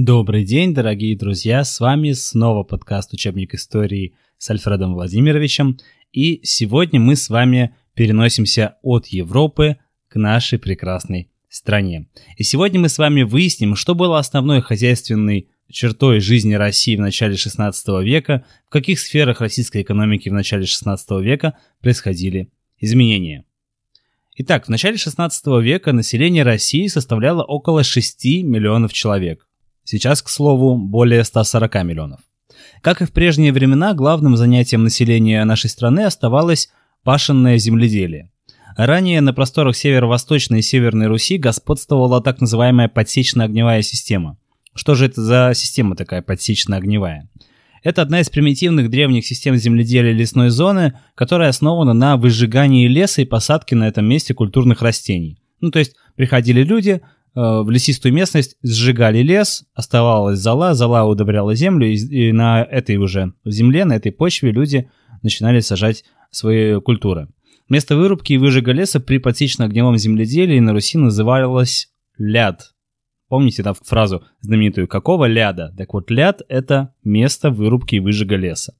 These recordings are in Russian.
Добрый день, дорогие друзья! С вами снова подкаст «Учебник истории» с Альфредом Владимировичем. И сегодня мы с вами переносимся от Европы к нашей прекрасной стране. И сегодня мы с вами выясним, что было основной хозяйственной чертой жизни России в начале XVI века, в каких сферах российской экономики в начале XVI века происходили изменения. Итак, в начале XVI века население России составляло около 6 миллионов человек. Сейчас, к слову, более 140 миллионов. Как и в прежние времена, главным занятием населения нашей страны оставалось пашенное земледелие. Ранее на просторах северо-восточной и северной Руси господствовала так называемая подсечно-огневая система. Что же это за система такая подсечно-огневая? Это одна из примитивных древних систем земледелия лесной зоны, которая основана на выжигании леса и посадке на этом месте культурных растений. Ну, то есть приходили люди, в лесистую местность, сжигали лес, оставалась зола, зола удобряла землю, и, и на этой уже земле, на этой почве люди начинали сажать свои культуры. Место вырубки и выжига леса при подсечно-огневом земледелии на Руси называлось ляд. Помните там фразу знаменитую «какого ляда?» Так вот, ляд – это место вырубки и выжига леса.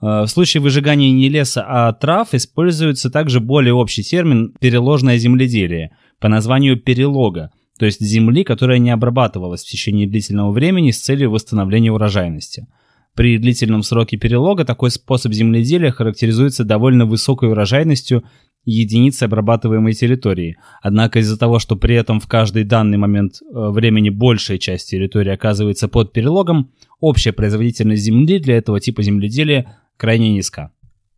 Э, в случае выжигания не леса, а трав используется также более общий термин «переложное земледелие», по названию перелога, то есть земли, которая не обрабатывалась в течение длительного времени с целью восстановления урожайности. При длительном сроке перелога такой способ земледелия характеризуется довольно высокой урожайностью единицы обрабатываемой территории. Однако из-за того, что при этом в каждый данный момент э, времени большая часть территории оказывается под перелогом, общая производительность земли для этого типа земледелия крайне низка.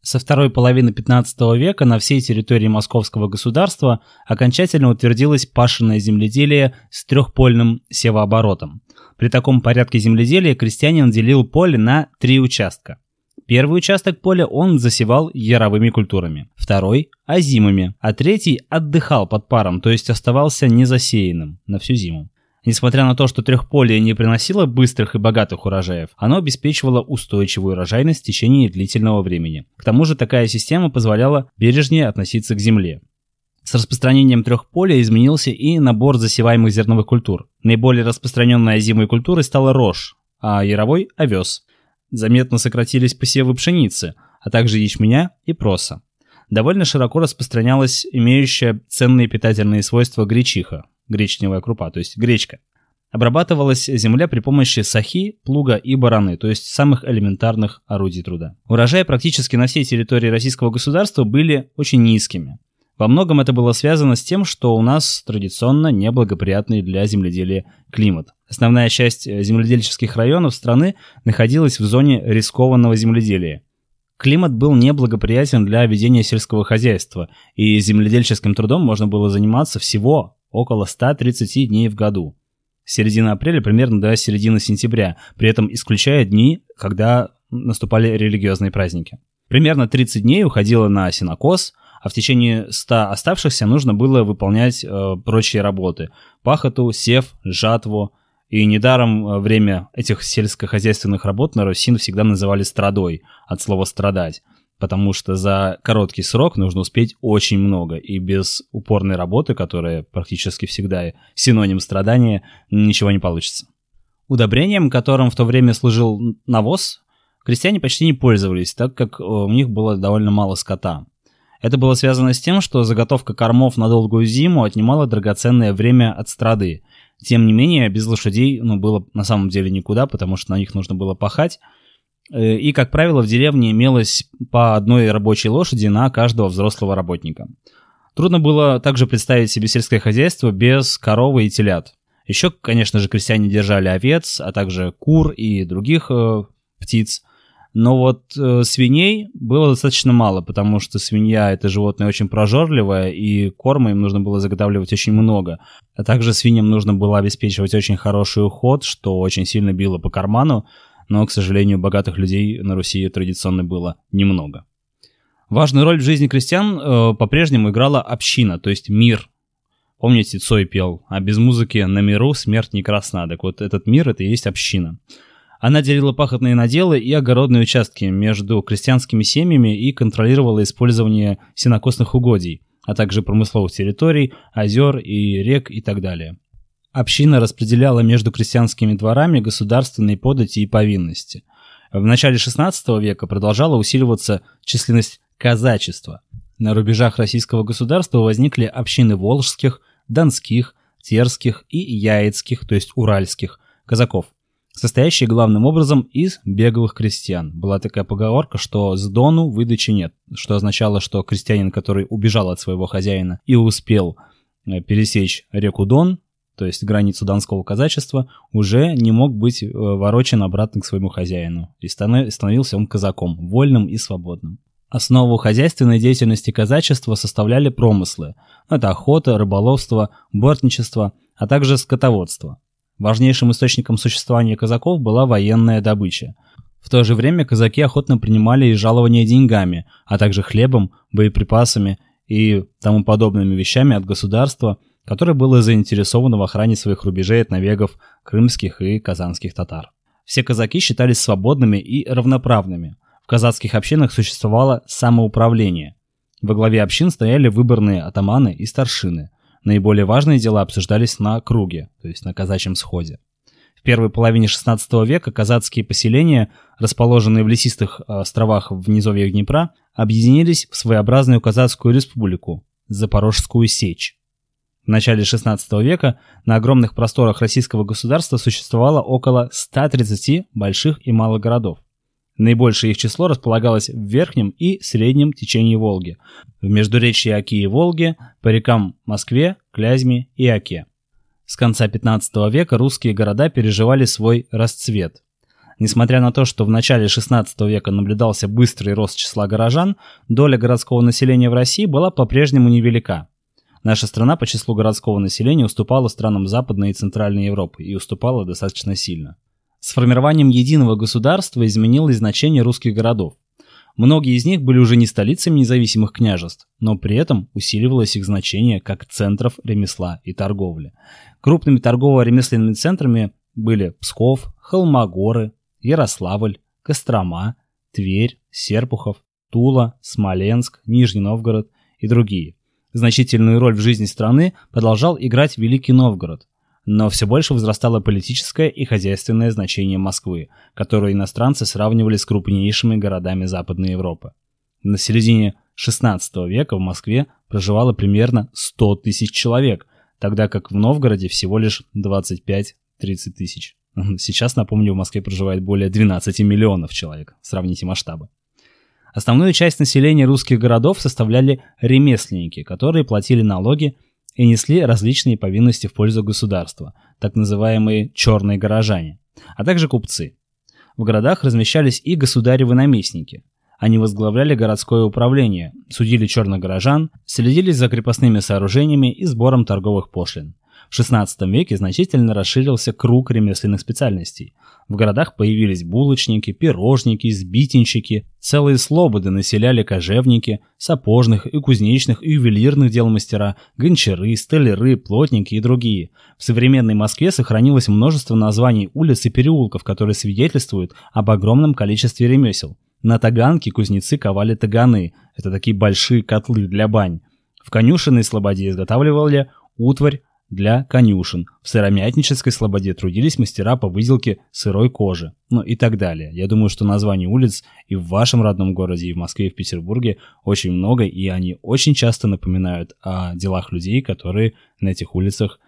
Со второй половины 15 века на всей территории Московского государства окончательно утвердилось пашенное земледелие с трехпольным севооборотом. При таком порядке земледелия крестьянин делил поле на три участка. Первый участок поля он засевал яровыми культурами, второй – озимыми, а третий отдыхал под паром, то есть оставался незасеянным на всю зиму. Несмотря на то, что трехполие не приносило быстрых и богатых урожаев, оно обеспечивало устойчивую урожайность в течение длительного времени. К тому же такая система позволяла бережнее относиться к земле. С распространением трехполя изменился и набор засеваемых зерновых культур. Наиболее распространенной озимой культурой стала рожь, а яровой – овес. Заметно сократились посевы пшеницы, а также ячменя и проса. Довольно широко распространялась имеющая ценные питательные свойства гречиха, гречневая крупа, то есть гречка. Обрабатывалась земля при помощи сахи, плуга и бараны, то есть самых элементарных орудий труда. Урожаи практически на всей территории российского государства были очень низкими. Во многом это было связано с тем, что у нас традиционно неблагоприятный для земледелия климат. Основная часть земледельческих районов страны находилась в зоне рискованного земледелия. Климат был неблагоприятен для ведения сельского хозяйства, и земледельческим трудом можно было заниматься всего около 130 дней в году. С середины апреля примерно до середины сентября, при этом исключая дни, когда наступали религиозные праздники. Примерно 30 дней уходило на сенокос, а в течение 100 оставшихся нужно было выполнять э, прочие работы – пахоту, сев, жатву. И недаром э, время этих сельскохозяйственных работ на Руси всегда называли «страдой», от слова «страдать» потому что за короткий срок нужно успеть очень много, и без упорной работы, которая практически всегда синоним страдания, ничего не получится. Удобрением, которым в то время служил навоз, крестьяне почти не пользовались, так как у них было довольно мало скота. Это было связано с тем, что заготовка кормов на долгую зиму отнимала драгоценное время от страды. Тем не менее, без лошадей ну, было на самом деле никуда, потому что на них нужно было пахать, Э, и, как правило, в деревне имелось по одной рабочей лошади на каждого взрослого работника. Трудно было также представить себе сельское хозяйство без коровы и телят. Еще, конечно же, крестьяне держали овец, а также кур и других э, птиц. Но вот э, свиней было достаточно мало, потому что свинья это животное очень прожорливое, и корма им нужно было заготавливать очень много. А также свиньям нужно было обеспечивать очень хороший уход, что очень сильно било по карману но, к сожалению, богатых людей на Руси традиционно было немного. Важную роль в жизни крестьян э, по-прежнему играла община, то есть мир. Помните, Цой пел, а без музыки на миру смерть не красна. Так вот, этот мир — это и есть община. Она делила пахотные наделы и огородные участки между крестьянскими семьями и контролировала использование сенокосных угодий, а также промысловых территорий, озер и рек и так далее. Община распределяла между крестьянскими дворами государственные подати и повинности. В начале XVI века продолжала усиливаться численность казачества. На рубежах российского государства возникли общины волжских, донских, терских и яицких, то есть уральских, казаков, состоящие главным образом из беглых крестьян. Была такая поговорка, что с Дону выдачи нет, что означало, что крестьянин, который убежал от своего хозяина и успел э, пересечь реку Дон, то есть границу донского казачества, уже не мог быть э, ворочен обратно к своему хозяину, и становился он казаком, вольным и свободным. Основу хозяйственной деятельности казачества составляли промыслы. Это охота, рыболовство, бортничество, а также скотоводство. Важнейшим источником существования казаков была военная добыча. В то же время казаки охотно принимали и жалования деньгами, а также хлебом, боеприпасами и тому подобными вещами от государства, которое было заинтересовано в охране своих рубежей от набегов крымских и казанских татар. Все казаки считались свободными и равноправными. В казацких общинах существовало самоуправление. Во главе общин стояли выборные атаманы и старшины. Наиболее важные дела обсуждались на круге, то есть на казачьем сходе. В первой половине XVI века казацкие поселения, расположенные в лесистых э, островах в низовьях Днепра, объединились в своеобразную казацкую республику – Запорожскую сечь. В начале XVI века на огромных просторах российского государства существовало около 130 больших и малых городов. Наибольшее их число располагалось в верхнем и среднем течении Волги, в междуречье Оки и Волги, по рекам Москве, Клязьме и Оке. С конца 15 века русские города переживали свой расцвет. Несмотря на то, что в начале 16 века наблюдался быстрый рост числа горожан, доля городского населения в России была по-прежнему невелика. Наша страна по числу городского населения уступала странам Западной и Центральной Европы и уступала достаточно сильно. С формированием единого государства изменилось значение русских городов. Многие из них были уже не столицами независимых княжеств, но при этом усиливалось их значение как центров ремесла и торговли. Крупными торгово-ремесленными центрами были Псков, Холмогоры, Ярославль, Кострома, Тверь, Серпухов, Тула, Смоленск, Нижний Новгород и другие. Значительную роль в жизни страны продолжал играть Великий Новгород, но все больше возрастало политическое и хозяйственное значение Москвы, которую иностранцы сравнивали с крупнейшими городами Западной Европы. На середине XVI века в Москве проживало примерно 100 тысяч человек, тогда как в Новгороде всего лишь 25-30 тысяч. Сейчас, напомню, в Москве проживает более 12 миллионов человек. Сравните масштабы. Основную часть населения русских городов составляли ремесленники, которые платили налоги и несли различные повинности в пользу государства, так называемые «черные горожане», а также купцы. В городах размещались и государевы наместники. Они возглавляли городское управление, судили черных горожан, следили за крепостными сооружениями и сбором торговых пошлин. XVI веке значительно расширился круг ремесленных специальностей. В городах появились булочники, пирожники, сбитенщики, целые слободы населяли кожевники, сапожных и кузнечных и ювелирных дел мастера, гончары, столяры, плотники и другие. В современной Москве сохранилось множество названий улиц и переулков, которые свидетельствуют об огромном количестве ремесел. На Таганке кузнецы ковали таганы, это такие большие котлы для бань. В конюшенной слободе изготавливали утварь, для конюшен. В сыромятнической слободе трудились мастера по выделке сырой кожи. Ну и так далее. Я думаю, что названий улиц и в вашем родном городе, и в Москве, и в Петербурге очень много, и они очень часто напоминают о делах людей, которые на этих улицах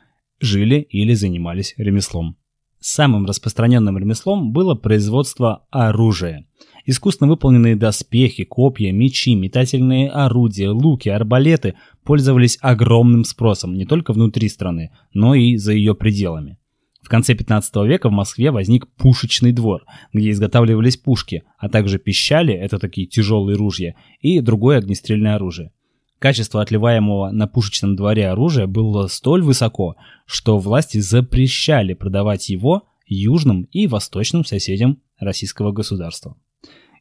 жили или занимались ремеслом. Самым распространенным ремеслом было производство оружия. Искусно выполненные доспехи, копья, мечи, метательные орудия, луки, арбалеты пользовались огромным спросом не только внутри страны, но и за ее пределами. В конце 15 века в Москве возник пушечный двор, где изготавливались пушки, а также пищали, это такие тяжелые ружья, и другое огнестрельное оружие. Качество отливаемого на пушечном дворе оружия было столь высоко, что власти запрещали продавать его южным и восточным соседям российского государства.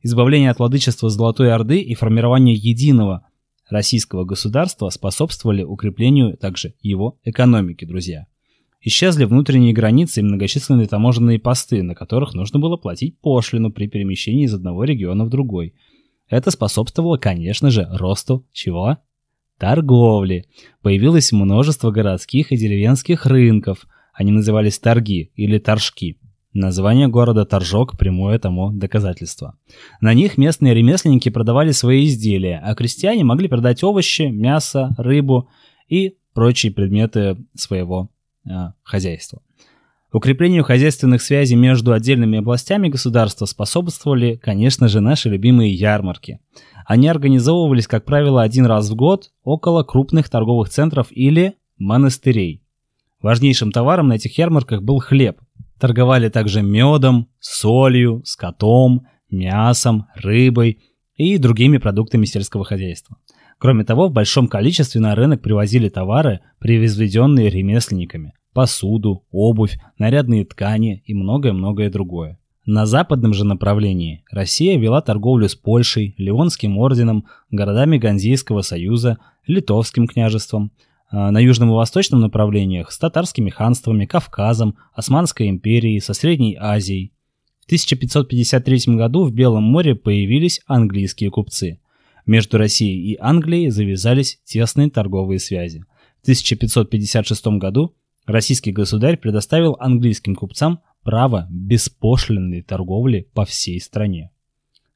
Избавление от владычества Золотой Орды и формирование единого российского государства способствовали укреплению также его экономики, друзья. Исчезли внутренние границы и многочисленные таможенные посты, на которых нужно было платить пошлину при перемещении из одного региона в другой. Это способствовало, конечно же, росту чего? Торговли. Появилось множество городских и деревенских рынков, Они назывались торги или торжки. Название города Торжок – прямое тому доказательство. На них местные ремесленники продавали свои изделия, а крестьяне могли продать овощи, мясо, рыбу и прочие предметы своего э, хозяйства. Укреплению хозяйственных связей между отдельными областями государства способствовали, конечно же, наши любимые ярмарки. Они организовывались, как правило, один раз в год около крупных торговых центров или монастырей. Важнейшим товаром на этих ярмарках был хлеб. Торговали также медом, солью, скотом, мясом, рыбой и другими продуктами сельского хозяйства. Кроме того, в большом количестве на рынок привозили товары, произведенные ремесленниками посуду, обувь, нарядные ткани и многое-многое другое. На западном же направлении Россия вела торговлю с Польшей, Ливонским орденом, городами Ганзейского союза, Литовским княжеством, а на южном и восточном направлениях с татарскими ханствами, Кавказом, Османской империей, со Средней Азией. В 1553 году в Белом море появились английские купцы. Между Россией и Англией завязались тесные торговые связи. В 1556 году Российский государь предоставил английским купцам право беспошлинной торговли по всей стране.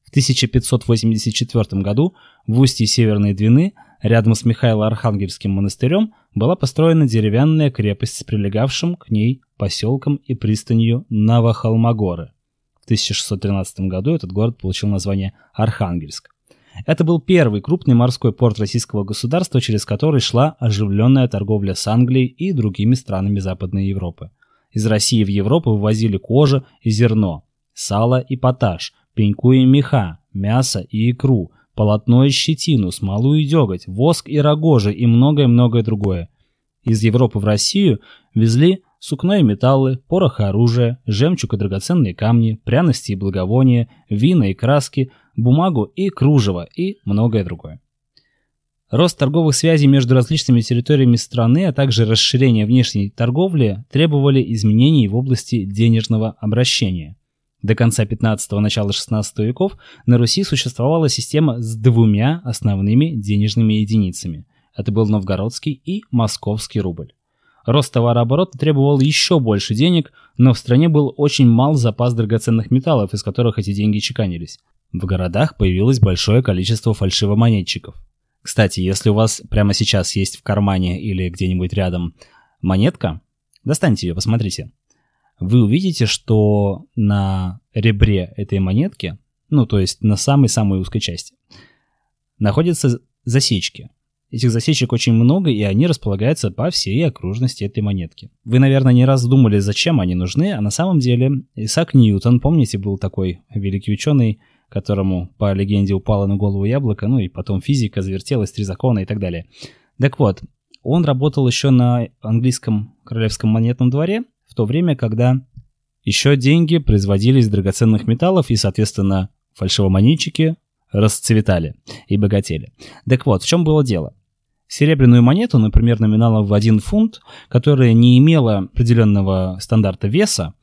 В 1584 году в устье Северной Двины, рядом с Михаило-Архангельским монастырем, была построена деревянная крепость с прилегавшим к ней поселком и пристанью Новохолмогоры. В 1613 году этот город получил название Архангельск. Это был первый крупный морской порт российского государства, через который шла оживленная торговля с Англией и другими странами Западной Европы. Из России в Европу вывозили кожу и зерно, сало и поташ, пеньку и меха, мясо и икру, полотно и щетину, смолу и деготь, воск и рогожи и многое-многое другое. Из Европы в Россию везли сукно и металлы, порох и оружие, жемчуг и драгоценные камни, пряности и благовония, вина и краски, бумагу и кружево и многое другое. Рост торговых связей между различными территориями страны, а также расширение внешней торговли требовали изменений в области денежного обращения. До конца 15-го, начала 16 веков на Руси существовала система с двумя основными денежными единицами. Это был новгородский и московский рубль. Рост товарооборота требовал еще больше денег, но в стране был очень мал запас драгоценных металлов, из которых эти деньги чеканились. В городах появилось большое количество фальшивомонетчиков. Кстати, если у вас прямо сейчас есть в кармане или где-нибудь рядом монетка, достаньте ее, посмотрите. Вы увидите, что на ребре этой монетки, ну то есть на самой-самой узкой части, находятся засечки. Этих засечек очень много, и они располагаются по всей окружности этой монетки. Вы, наверное, не раз думали, зачем они нужны, а на самом деле Исаак Ньютон, помните, был такой великий ученый, которому, по легенде, упало на голову яблоко, ну и потом физика завертелась, три закона и так далее. Так вот, он работал еще на английском королевском монетном дворе, в то время, когда еще деньги производились из драгоценных металлов, и, соответственно, фальшивомонетчики расцветали и богатели. Так вот, в чем было дело? Серебряную монету, например, номиналом в 1 фунт, которая не имела определенного стандарта веса,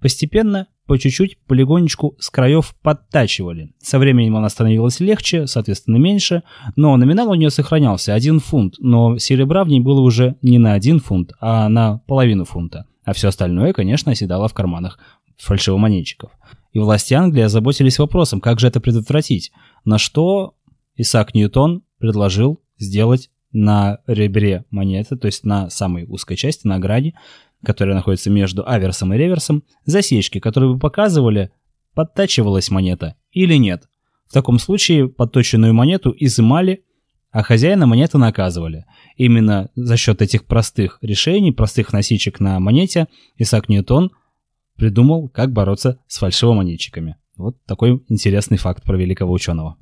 постепенно по чуть-чуть, полигонечку с краев подтачивали. Со временем она становилась легче, соответственно меньше, но номинал у нее сохранялся 1 фунт, но серебра в ней было уже не на 1 фунт, а на половину фунта. А все остальное, конечно, оседало в карманах фальшивомонетчиков. И власти Англии озаботились вопросом, как же это предотвратить, на что Исаак Ньютон предложил сделать на ребре монеты, то есть на самой узкой части, на грани, которая находится между аверсом и реверсом, засечки, которые бы показывали, подтачивалась монета или нет. В таком случае подточенную монету изымали, а хозяина монеты наказывали. Именно за счет этих простых решений, простых насечек на монете, Исаак Ньютон придумал, как бороться с фальшивомонетчиками. Вот такой интересный факт про великого ученого.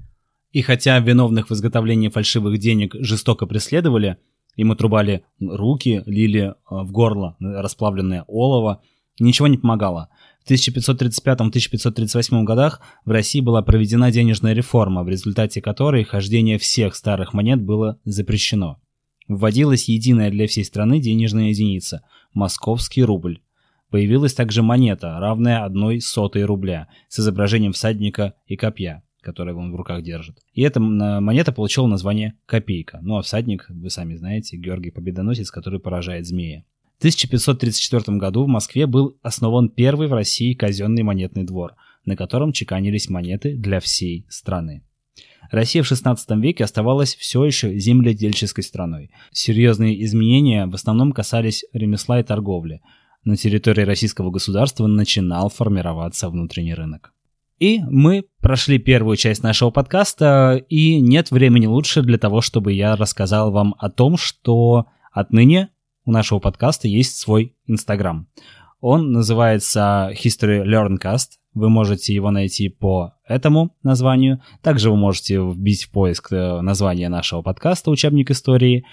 И хотя виновных в изготовлении фальшивых денег жестоко преследовали, им отрубали руки, лили э, в горло расплавленное олово. Ничего не помогало. В 1535-1538 годах в России была проведена денежная реформа, в результате которой хождение всех старых монет было запрещено. Вводилась единая для всей страны денежная единица – московский рубль. Появилась также монета, равная одной сотой рубля, с изображением всадника и копья который он в руках держит. И эта монета получила название «Копейка». Ну а всадник, вы сами знаете, Георгий Победоносец, который поражает змея. В 1534 году в Москве был основан первый в России казенный монетный двор, на котором чеканились монеты для всей страны. Россия в XVI веке оставалась все еще земледельческой страной. Серьезные изменения в основном касались ремесла и торговли. На территории российского государства начинал формироваться внутренний рынок. И мы прошли первую часть нашего подкаста, и нет времени лучше для того, чтобы я рассказал вам о том, что отныне у нашего подкаста есть свой Инстаграм. Он называется History Learncast. Вы можете его найти по этому названию. Также вы можете вбить в поиск э, название нашего подкаста «Учебник истории».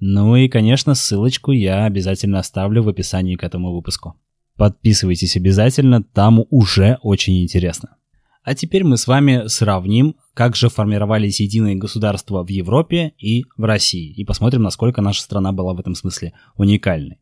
Ну и, конечно, ссылочку я обязательно оставлю в описании к этому выпуску. Подписывайтесь обязательно, там уже очень интересно. А теперь мы с вами сравним, как же формировались единые государства в Европе и в России, и посмотрим, насколько наша страна была в этом смысле уникальной.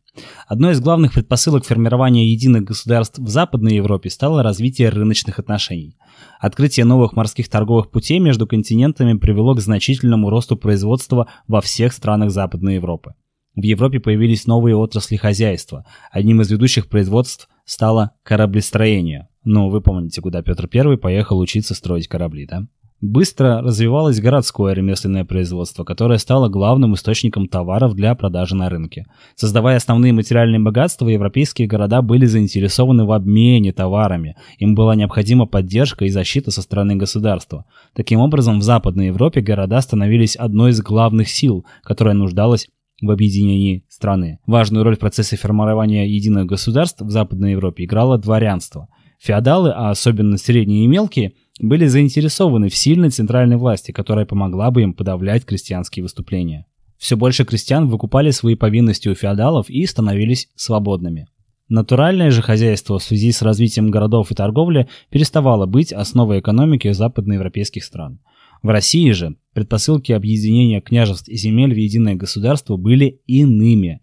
Одной из главных предпосылок формирования единых государств в Западной Европе стало развитие рыночных отношений. Открытие новых морских торговых путей между континентами привело к значительному росту производства во всех странах Западной Европы. В Европе появились новые отрасли хозяйства. Одним из ведущих производств стало кораблестроение. Ну, вы помните, куда Петр I поехал учиться строить корабли, да? Быстро развивалось городское ремесленное производство, которое стало главным источником товаров для продажи на рынке. Создавая основные материальные богатства, европейские города были заинтересованы в обмене товарами. Им была необходима поддержка и защита со стороны государства. Таким образом, в Западной Европе города становились одной из главных сил, которая нуждалась в объединении страны. Важную роль в процессе формирования единых государств в Западной Европе играло дворянство. Феодалы, а особенно средние и мелкие – были заинтересованы в сильной центральной власти, которая помогла бы им подавлять крестьянские выступления. Все больше крестьян выкупали свои повинности у феодалов и становились свободными. Натуральное же хозяйство в связи с развитием городов и торговли переставало быть основой экономики западноевропейских стран. В России же предпосылки объединения княжеств и земель в единое государство были иными.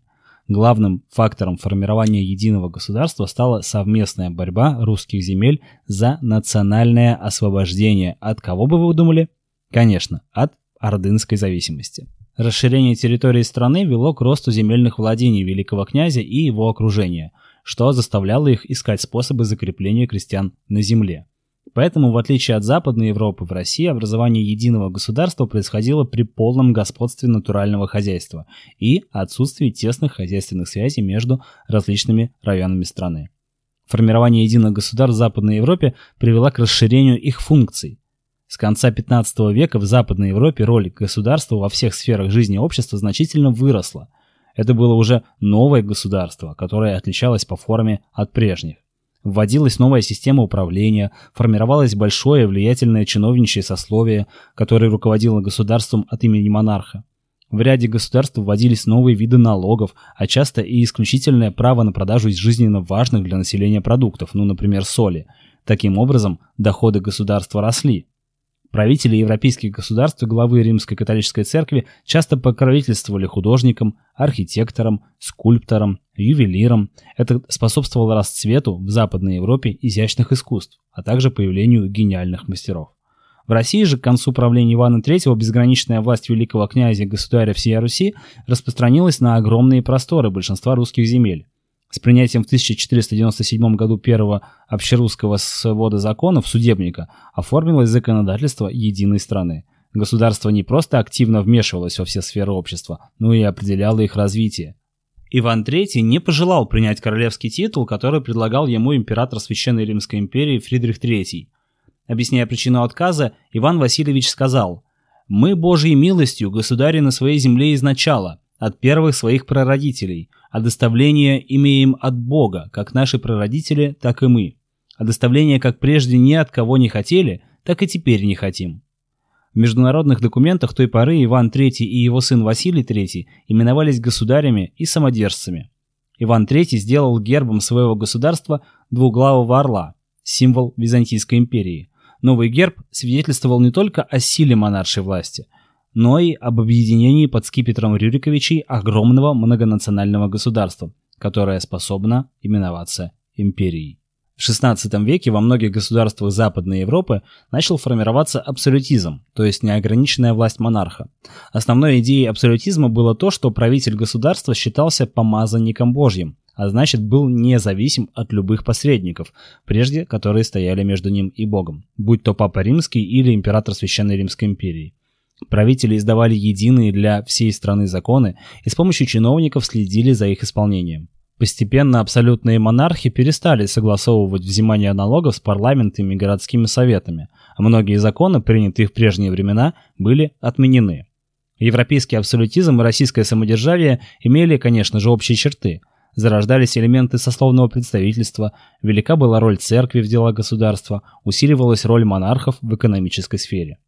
Главным фактором формирования единого государства стала совместная борьба русских земель за национальное освобождение. От кого бы вы думали? Конечно, от ордынской зависимости. Расширение территории страны вело к росту земельных владений великого князя и его окружения, что заставляло их искать способы закрепления крестьян на земле. Поэтому, в отличие от Западной Европы, в России образование единого государства происходило при полном господстве натурального хозяйства и отсутствии тесных хозяйственных связей между различными районами страны. Формирование единых государств в Западной Европе привело к расширению их функций. С конца 15 века в Западной Европе роль государства во всех сферах жизни общества значительно выросла. Это было уже новое государство, которое отличалось по форме от прежних. Вводилась новая система управления, формировалось большое влиятельное чиновничье сословие, которое руководило государством от имени монарха. В ряде государств вводились новые виды налогов, а часто и исключительное право на продажу из жизненно важных для населения продуктов, ну, например, соли. Таким образом, доходы государства росли. Правители европейских государств и главы Римской католической церкви часто покровительствовали художникам, архитекторам, скульпторам, ювелирам. Это способствовало расцвету в Западной Европе изящных искусств, а также появлению гениальных мастеров. В России же к концу правления Ивана III безграничная власть великого князя и государя всея Руси распространилась на огромные просторы большинства русских земель. С принятием в 1497 году первого общерусского свода законов судебника оформилось законодательство единой страны. Государство не просто активно вмешивалось во все сферы общества, но и определяло их развитие. Иван III не пожелал принять королевский титул, который предлагал ему император Священной Римской империи Фридрих III. Объясняя причину отказа, Иван Васильевич сказал «Мы Божьей милостью государи на своей земле изначала, от первых своих прародителей – а доставление имеем от Бога, как наши прародители, так и мы. А доставление как прежде ни от кого не хотели, так и теперь не хотим. В международных документах той поры Иван III и его сын Василий III именовались государями и самодержцами. Иван III сделал гербом своего государства двуглавого орла, символ Византийской империи. Новый герб свидетельствовал не только о силе монаршей власти – но и об объединении под скипетром Рюриковичей огромного многонационального государства, которое способно именоваться империей. В XVI веке во многих государствах Западной Европы начал формироваться абсолютизм, то есть неограниченная власть монарха. Основной идеей абсолютизма было то, что правитель государства считался помазанником Божьим, а значит был независим от любых посредников, прежде которые стояли между ним и Богом, будь то Папа Римский или император Священной Римской империи. Правители издавали единые для всей страны законы и с помощью чиновников следили за их исполнением. Постепенно абсолютные монархи перестали согласовывать взимание налогов с парламентами и городскими советами, а многие законы, принятые в прежние времена, были отменены. Европейский абсолютизм и российское самодержавие имели, конечно же, общие черты. Зарождались элементы сословного представительства, велика была роль церкви в делах государства, усиливалась роль монархов в экономической сфере.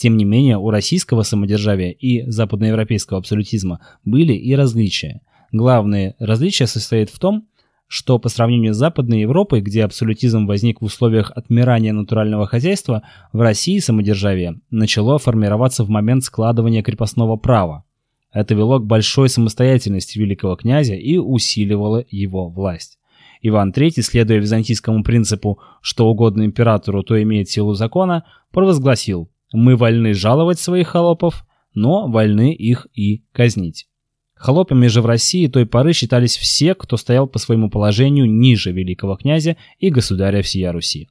Тем не менее, у российского самодержавия и западноевропейского абсолютизма были и различия – Главное различие состоит в том, что по сравнению с Западной Европой, где абсолютизм возник в условиях отмирания натурального хозяйства, в России самодержавие начало формироваться в момент складывания крепостного права. Это вело к большой самостоятельности великого князя и усиливало его власть. Иван III, следуя византийскому принципу «что угодно императору, то имеет силу закона», провозгласил «мы вольны жаловать своих холопов, но вольны их и казнить». Холопами же в России той поры считались все, кто стоял по своему положению ниже великого князя и государя всея Руси.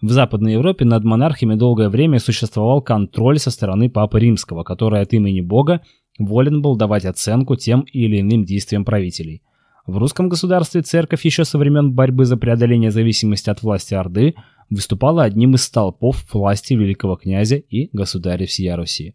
В Западной Европе над монархами долгое время существовал контроль со стороны Папы Римского, который от имени Бога волен был давать оценку тем или иным действиям правителей. В русском государстве церковь еще со времен борьбы за преодоление зависимости от власти Орды выступала одним из столпов власти великого князя и государя всея Руси.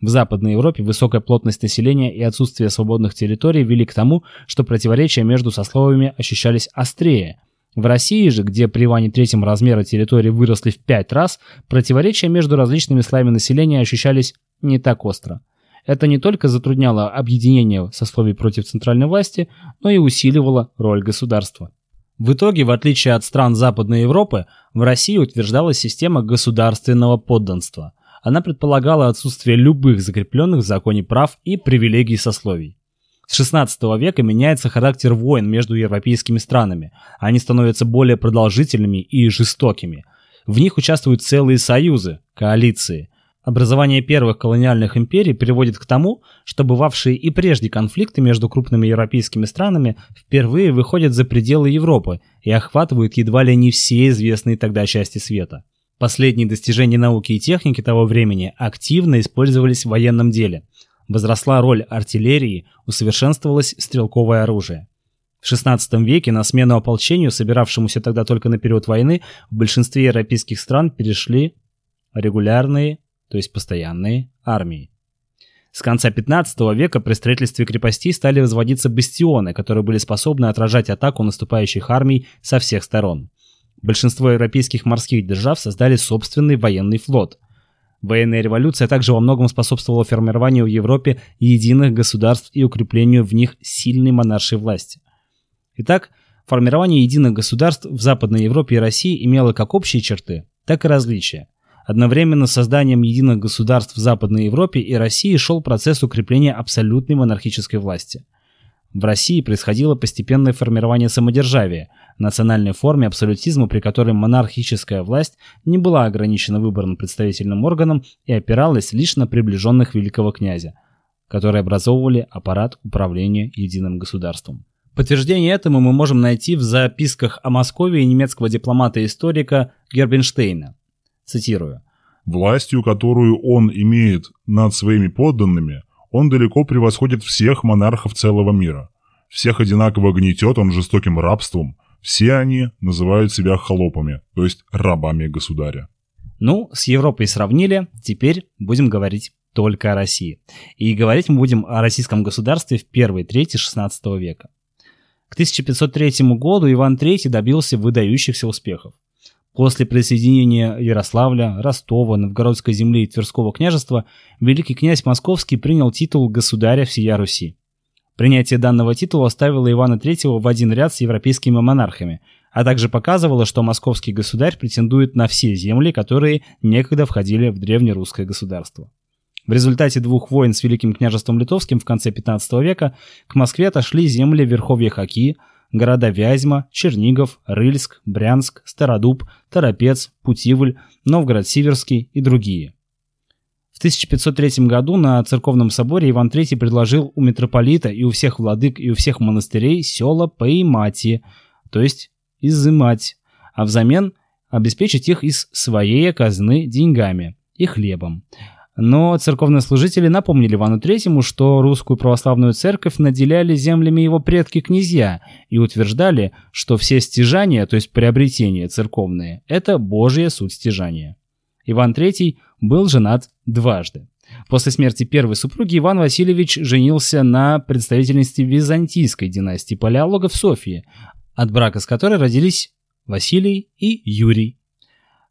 В Западной Европе высокая плотность населения и отсутствие свободных территорий вели к тому, что противоречия между сословиями ощущались острее. В России же, где при Иване III размеры территории выросли в пять раз, противоречия между различными слоями населения ощущались не так остро. Это не только затрудняло объединение сословий против центральной власти, но и усиливало роль государства. В итоге, в отличие от стран Западной Европы, в России утверждалась система государственного подданства. Она предполагала отсутствие любых закрепленных в законе прав и привилегий сословий. С XVI века меняется характер войн между европейскими странами. Они становятся более продолжительными и жестокими. В них участвуют целые союзы, коалиции. Образование первых колониальных империй приводит к тому, что бывавшие и прежде конфликты между крупными европейскими странами впервые выходят за пределы Европы и охватывают едва ли не все известные тогда части света. Последние достижения науки и техники того времени активно использовались в военном деле. Возросла роль артиллерии, усовершенствовалось стрелковое оружие. В XVI веке на смену ополчению, собиравшемуся тогда только на период войны, в большинстве европейских стран перешли регулярные, то есть постоянные, армии. С конца 15 века при строительстве крепостей стали возводиться бастионы, которые были способны отражать атаку наступающих армий со всех сторон. Большинство европейских морских держав создали собственный военный флот. Военная революция также во многом способствовала формированию в Европе единых государств и укреплению в них сильной монаршей власти. Итак, формирование единых государств в Западной Европе и России имело как общие черты, так и различия. Одновременно с созданием единых государств в Западной Европе и России шел процесс укрепления абсолютной монархической власти – в России происходило постепенное формирование самодержавия, национальной форме абсолютизма, при которой монархическая власть не была ограничена выборным представительным органом и опиралась лишь на приближенных великого князя, которые образовывали аппарат управления единым государством. Подтверждение этому мы можем найти в записках о Москве немецкого дипломата и историка Гербенштейна. Цитирую. «Властью, которую он имеет над своими подданными, он далеко превосходит всех монархов целого мира. Всех одинаково гнетет он жестоким рабством. Все они называют себя холопами, то есть рабами государя. Ну, с Европой сравнили, теперь будем говорить только о России. И говорить мы будем о российском государстве в первой трети XVI века. К 1503 году Иван III добился выдающихся успехов. После присоединения Ярославля, Ростова, Новгородской земли и Тверского княжества великий князь Московский принял титул государя всея Руси. Принятие данного титула оставило Ивана III в один ряд с европейскими монархами, а также показывало, что московский государь претендует на все земли, которые некогда входили в древнерусское государство. В результате двух войн с Великим княжеством Литовским в конце 15 века к Москве отошли земли Верховья Хаки, города Вязьма, Чернигов, Рыльск, Брянск, Стародуб, Торопец, Путивль, Новгород-Сиверский и другие. В 1503 году на церковном соборе Иван III предложил у митрополита и у всех владык и у всех монастырей села поимати, то есть изымать, а взамен обеспечить их из своей казны деньгами и хлебом. Но церковные служители напомнили Ивану Третьему, что русскую православную церковь наделяли землями его предки-князья и утверждали, что все стяжания, то есть приобретения церковные, это Божья суть стяжания. Иван III был женат дважды. После смерти первой супруги Иван Васильевич женился на представительнице византийской династии палеологов Софии, от брака с которой родились Василий и Юрий.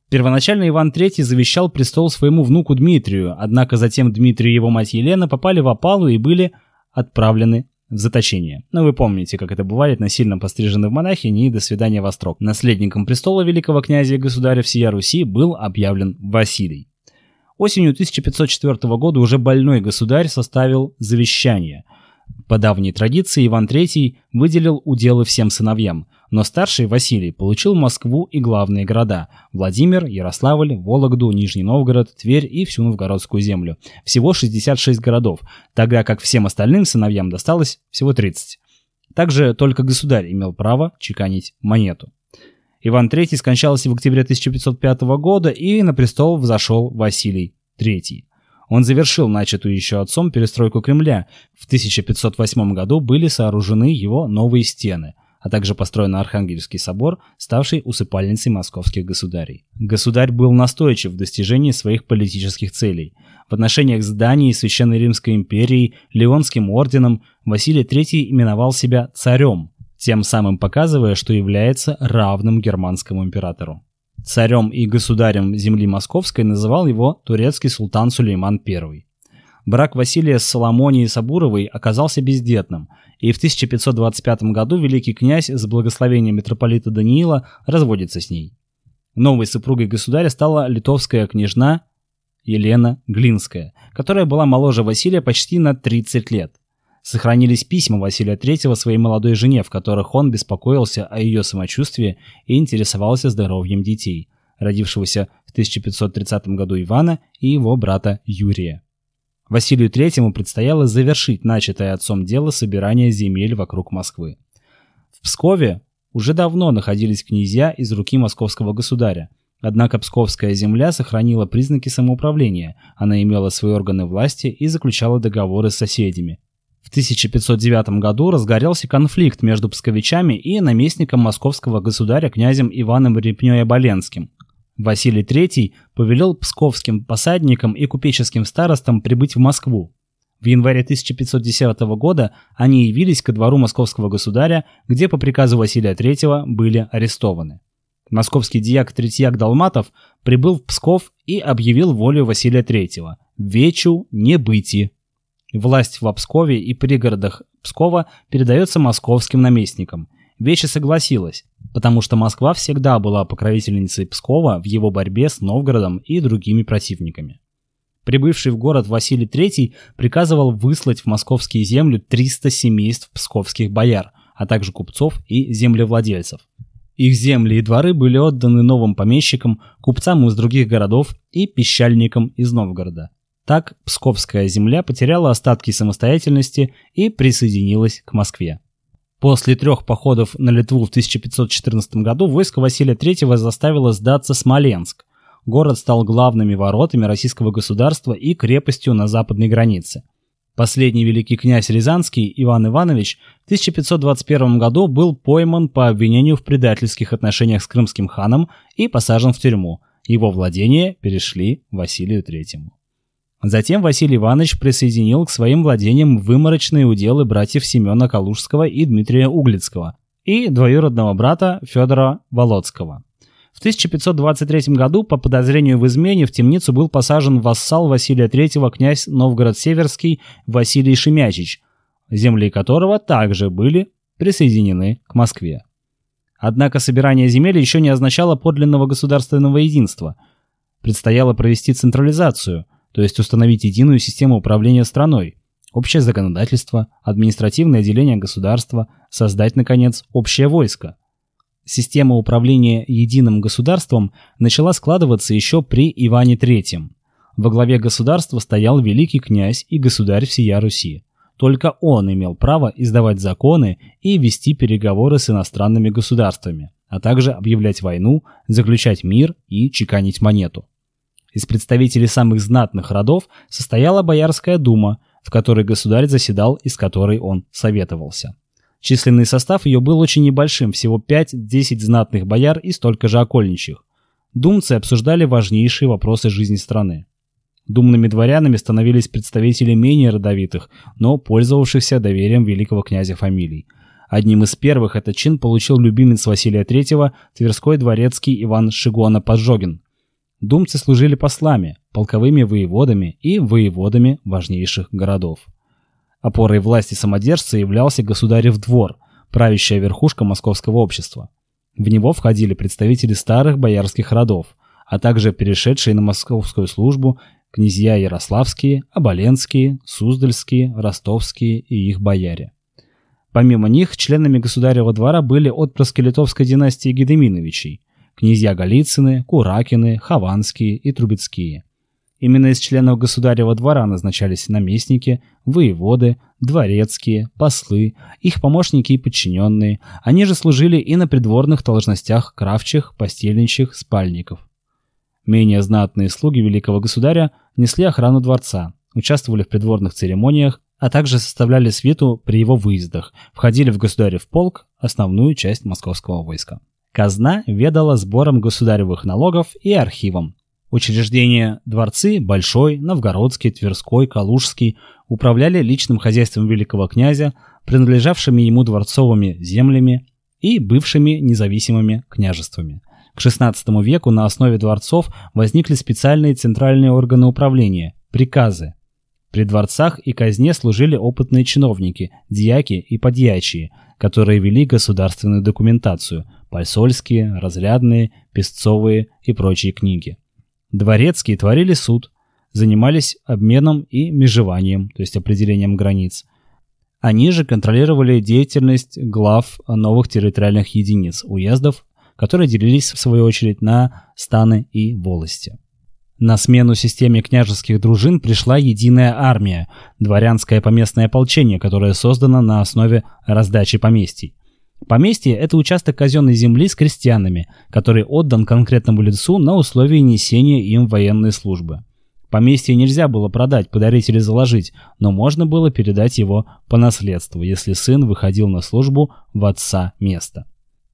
Первоначально Иван III завещал престол своему внуку Дмитрию, однако затем Дмитрий и его мать Елена попали в опалу и были отправлены в заточение. Но ну, вы помните, как это бывает, насильно пострижены в монахини и до свидания во строк. Наследником престола великого князя и государя всея Руси был объявлен Василий. Осенью 1504 года уже больной государь составил завещание. По давней традиции Иван III выделил уделы всем сыновьям, но старший Василий получил Москву и главные города – Владимир, Ярославль, Вологду, Нижний Новгород, Тверь и всю Новгородскую землю. Всего 66 городов, тогда как всем остальным сыновьям досталось всего 30. Также только государь имел право чеканить монету. Иван III скончался в октябре 1505 года, и на престол взошел Василий III. Он завершил начатую еще отцом перестройку Кремля. В 1508 году были сооружены его новые стены – а также построен Архангельский собор, ставший усыпальницей московских государей. Государь был настойчив в достижении своих политических целей. В отношениях с Данией, Священной Римской империей, Леонским орденом Василий III именовал себя царем, тем самым показывая, что является равным германскому императору. Царем и государем земли московской называл его турецкий султан Сулейман I. Брак Василия с Соломонией Сабуровой оказался бездетным, и в 1525 году великий князь с благословением митрополита Даниила разводится с ней. Новой супругой государя стала литовская княжна Елена Глинская, которая была моложе Василия почти на 30 лет. Сохранились письма Василия III своей молодой жене, в которых он беспокоился о ее самочувствии и интересовался здоровьем детей, родившегося в 1530 году Ивана и его брата Юрия. Василию Третьему предстояло завершить начатое отцом дело собирания земель вокруг Москвы. В Пскове уже давно находились князья из руки московского государя, однако Псковская земля сохранила признаки самоуправления, она имела свои органы власти и заключала договоры с соседями. В 1509 году разгорелся конфликт между псковичами и наместником московского государя князем Иваном Репнёй-Оболенским. Василий III повелел псковским посадникам и купеческим старостам прибыть в Москву. В январе 1510 года они явились ко двору московского государя, где по приказу Василия III были арестованы. Московский диак Третьяк Долматов прибыл в Псков и объявил волю Василия III – «Вечу не быти». Власть в Пскове и пригородах Пскова передается московским наместникам. Вече согласилась, потому что Москва всегда была покровительницей Пскова в его борьбе с Новгородом и другими противниками. Прибывший в город Василий III приказывал выслать в московские земли 300 семейств псковских бояр, а также купцов и землевладельцев. Их земли и дворы были отданы новым помещикам, купцам из других городов и пищальникам из Новгорода. Так Псковская земля потеряла остатки самостоятельности и присоединилась к Москве. После трех походов на Литву в 1514 году войско Василия III заставило сдаться Смоленск. Город стал главными воротами российского государства и крепостью на западной границе. Последний великий князь Рязанский Иван Иванович в 1521 году был пойман по обвинению в предательских отношениях с крымским ханом и посажен в тюрьму. Его владения перешли Василию III. Затем Василий Иванович присоединил к своим владениям выморочные уделы братьев Семена Калужского и Дмитрия Углицкого и двоюродного брата Федора Володского. В 1523 году по подозрению в измене в темницу был посажен вассал Василия III князь Новгород-Северский Василий Шемячич, земли которого также были присоединены к Москве. Однако собирание земель еще не означало подлинного государственного единства. Предстояло провести централизацию – то есть установить единую систему управления страной. общее законодательство, административное деление государства, создать, наконец, общее войско. Система управления единым государством начала складываться еще при Иване III. Во главе государства стоял великий князь и государь всея Руси. Только он имел право издавать законы и вести переговоры с иностранными государствами, а также объявлять войну, заключать мир и чеканить монету. Из представителей самых знатных родов состояла Боярская дума, в которой государь заседал и с которой он советовался. Численный состав ее был очень небольшим, всего 5-10 знатных бояр и столько же окольничьих. Думцы обсуждали важнейшие вопросы жизни страны. Думными дворянами становились представители менее родовитых, но пользовавшихся доверием великого князя фамилий. Одним из первых этот чин получил любимец Василия III, Тверской дворецкий Иван Шигуана Поджогин. Думцы служили послами, полковыми воеводами и воеводами важнейших городов. Опорой власти самодержца являлся государев двор, правящая верхушка московского общества. В него входили представители старых боярских родов, а также перешедшие на московскую службу князья Ярославские, Оболенские, Суздальские, Ростовские и их бояре. Помимо них, членами государева двора были отпрыски литовской династии Гедеминовичей, князья Голицыны, Куракины, Хованские и Трубецкие. Именно из членов государева двора назначались наместники, воеводы, дворецкие, послы, их помощники и подчиненные. Они же служили и на придворных должностях кравчих, постельничьих, спальников. Менее знатные слуги великого государя несли охрану дворца, участвовали в придворных церемониях, а также составляли свиту при его выездах, входили в государев полк, основную часть московского войска. Казна ведала сбором государевых налогов и архивом. Учреждения дворцы Большой, Новгородский, Тверской, Калужский управляли личным хозяйством великого князя, принадлежавшими ему дворцовыми землями и бывшими независимыми княжествами. К XVI веку на основе дворцов возникли специальные центральные органы управления – приказы. При дворцах и казне служили опытные чиновники, дьяки и подьячие, которые вели государственную документацию – посольские, разрядные, песцовые и прочие книги. Дворецкие творили суд, занимались обменом и межеванием, то есть определением границ. Они же контролировали деятельность глав новых территориальных единиц, уездов которые делились в свою очередь на станы и волости. На смену системе княжеских дружин пришла единая армия, дворянское поместное ополчение, которое создано на основе раздачи поместий. Поместье – это участок казенной земли с крестьянами, который отдан конкретному лицу на условии несения им военной службы. Поместье нельзя было продать, подарить или заложить, но можно было передать его по наследству, если сын выходил на службу в отца места.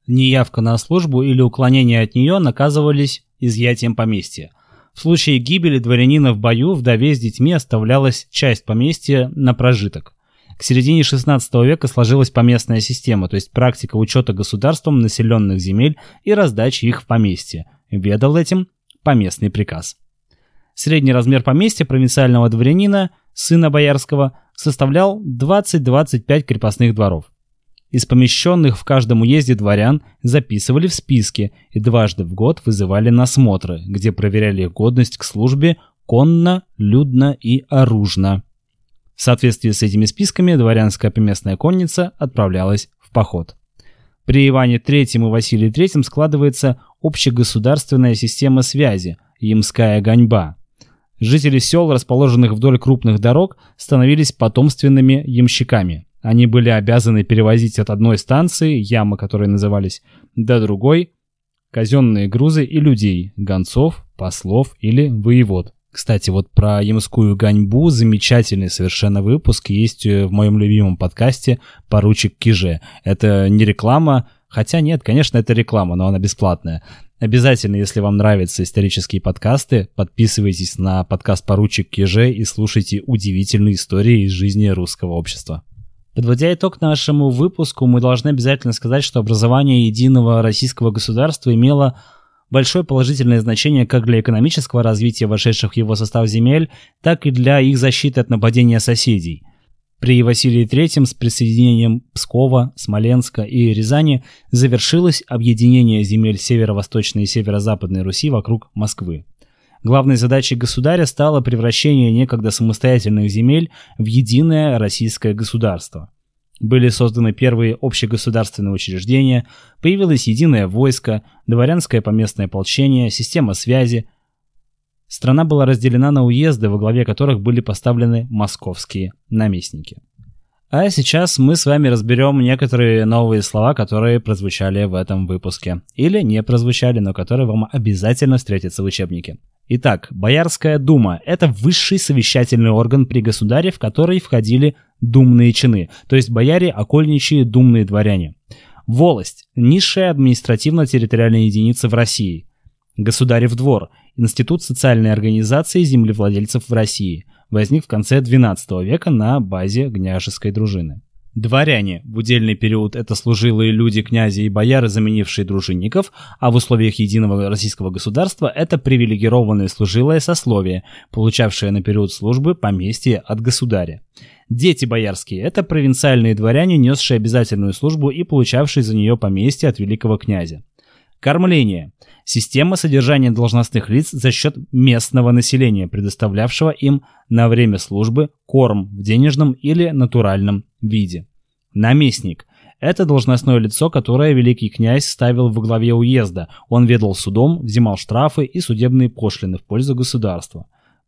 Неявка на службу или уклонение от нее наказывались изъятием поместья. В случае гибели дворянина в бою вдове с детьми оставлялась часть поместья на прожиток. К середине XVI века сложилась поместная система, то есть практика учета государством населенных земель и раздачи их в поместье. Ведал этим поместный приказ. Средний размер поместья провинциального дворянина, сына боярского, составлял 20-25 крепостных дворов. Из помещенных в каждом уезде дворян записывали в списки и дважды в год вызывали на смотры, где проверяли их годность к службе конно, людно и оружно. В соответствии с этими списками дворянская поместная конница отправлялась в поход. При Иване III и Василии III складывается общегосударственная система связи – Ямская гоньба. Жители сел, расположенных вдоль крупных дорог, становились потомственными ямщиками – они были обязаны перевозить от одной станции, ямы которые назывались, до другой казенные грузы и людей, гонцов, послов или воевод. Кстати, вот про ямскую гоньбу замечательный совершенно выпуск есть э, в моем любимом подкасте «Поручик Киже». Это не реклама, хотя нет, конечно, это реклама, но она бесплатная. Обязательно, если вам нравятся исторические подкасты, подписывайтесь на подкаст «Поручик Киже» и слушайте удивительные истории из жизни русского общества. Подводя итог нашему выпуску, мы должны обязательно сказать, что образование единого российского государства имело большое положительное значение как для экономического развития вошедших в его состав земель, так и для их защиты от нападения соседей. При Василии III с присоединением Пскова, Смоленска и Рязани завершилось объединение земель северо-восточной и северо-западной Руси вокруг Москвы. Главной задачей государя стало превращение некогда самостоятельных земель в единое российское государство. Были созданы первые общегосударственные учреждения, появилось единое войско, дворянское поместное ополчение, система связи. Страна была разделена на уезды, во главе которых были поставлены московские наместники. А сейчас мы с вами разберем некоторые новые слова, которые прозвучали в этом выпуске. Или не прозвучали, но которые вам обязательно встретятся в учебнике. Итак, Боярская дума – это высший совещательный орган при государе, в который входили думные чины, то есть бояре, окольничьи, думные дворяне. Волость – низшая административно-территориальная единица в России. Государев двор – институт социальной организации землевладельцев в России – возник в конце XII века на базе княжеской дружины. Дворяне. В удельный период это служилые люди, князи и бояры, заменившие дружинников, а в условиях единого российского государства это привилегированное служилое сословие, получавшее на период службы поместье от государя. Дети боярские – это провинциальные дворяне, несшие обязательную службу и получавшие за нее поместье от великого князя. Кормление. Система содержания должностных лиц за счет местного населения, предоставлявшего им на время службы корм в денежном или натуральном виде. Наместник. Это должностное лицо, которое великий князь ставил во главе уезда. Он ведал судом, взимал штрафы и судебные пошлины в пользу государства.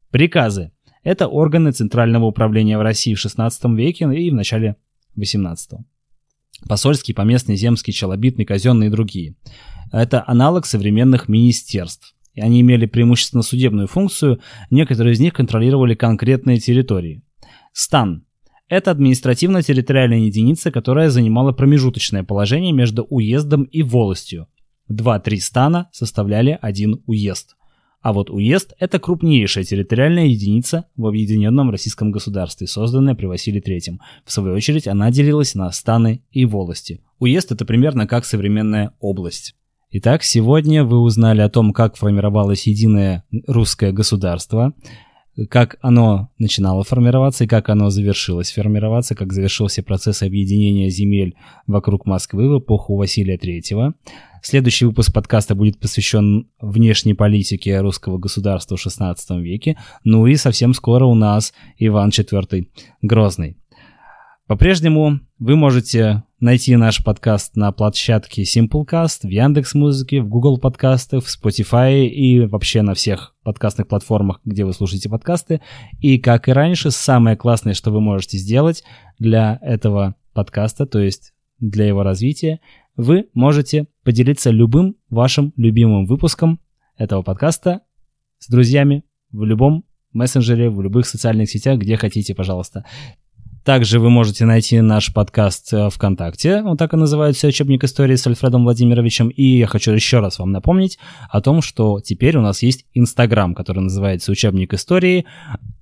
Приказы. Это органы Центрального управления в России в XVI веке и в начале XVIII. Посольский, поместный, земский, челобитный, казенный и другие. Это аналог современных министерств. И они имели преимущественно судебную функцию, некоторые из них контролировали конкретные территории. Стан – это административно-территориальная единица, которая занимала промежуточное положение между уездом и волостью. Два-три стана составляли один уезд. А вот уезд – это крупнейшая территориальная единица в объединенном российском государстве, созданная при Василии III. В свою очередь она делилась на станы и волости. Уезд – это примерно как современная область. Итак, сегодня вы узнали о том, как формировалось единое русское государство, как оно начинало формироваться и как оно завершилось формироваться, как завершился процесс объединения земель вокруг Москвы в эпоху Василия III. Следующий выпуск подкаста будет посвящен внешней политике русского государства в XVI веке. Ну и совсем скоро у нас Иван IV Грозный. По-прежнему вы можете найти наш подкаст на площадке Simplecast, в Яндекс Музыке, в Google подкастах, в Spotify и вообще на всех подкастных платформах, где вы слушаете подкасты. И как и раньше, самое классное, что вы можете сделать для этого подкаста, то есть для его развития, вы можете поделиться любым вашим любимым выпуском этого подкаста с друзьями в любом мессенджере, в любых социальных сетях, где хотите, пожалуйста. Также вы можете найти наш подкаст э, ВКонтакте, он так и называется «Учебник истории с Альфредом Владимировичем». И я хочу еще раз вам напомнить о том, что теперь у нас есть Инстаграм, который называется «Учебник истории».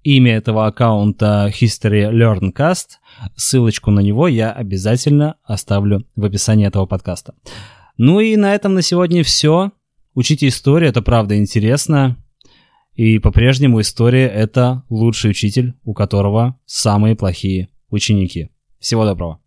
Имя этого аккаунта History Learn Cast. Ссылочку на него я обязательно оставлю в описании этого подкаста. Ну и на этом на сегодня все. Учите историю, это правда интересно. И по-прежнему история — это лучший учитель, у которого самые плохие ученики. Всего доброго.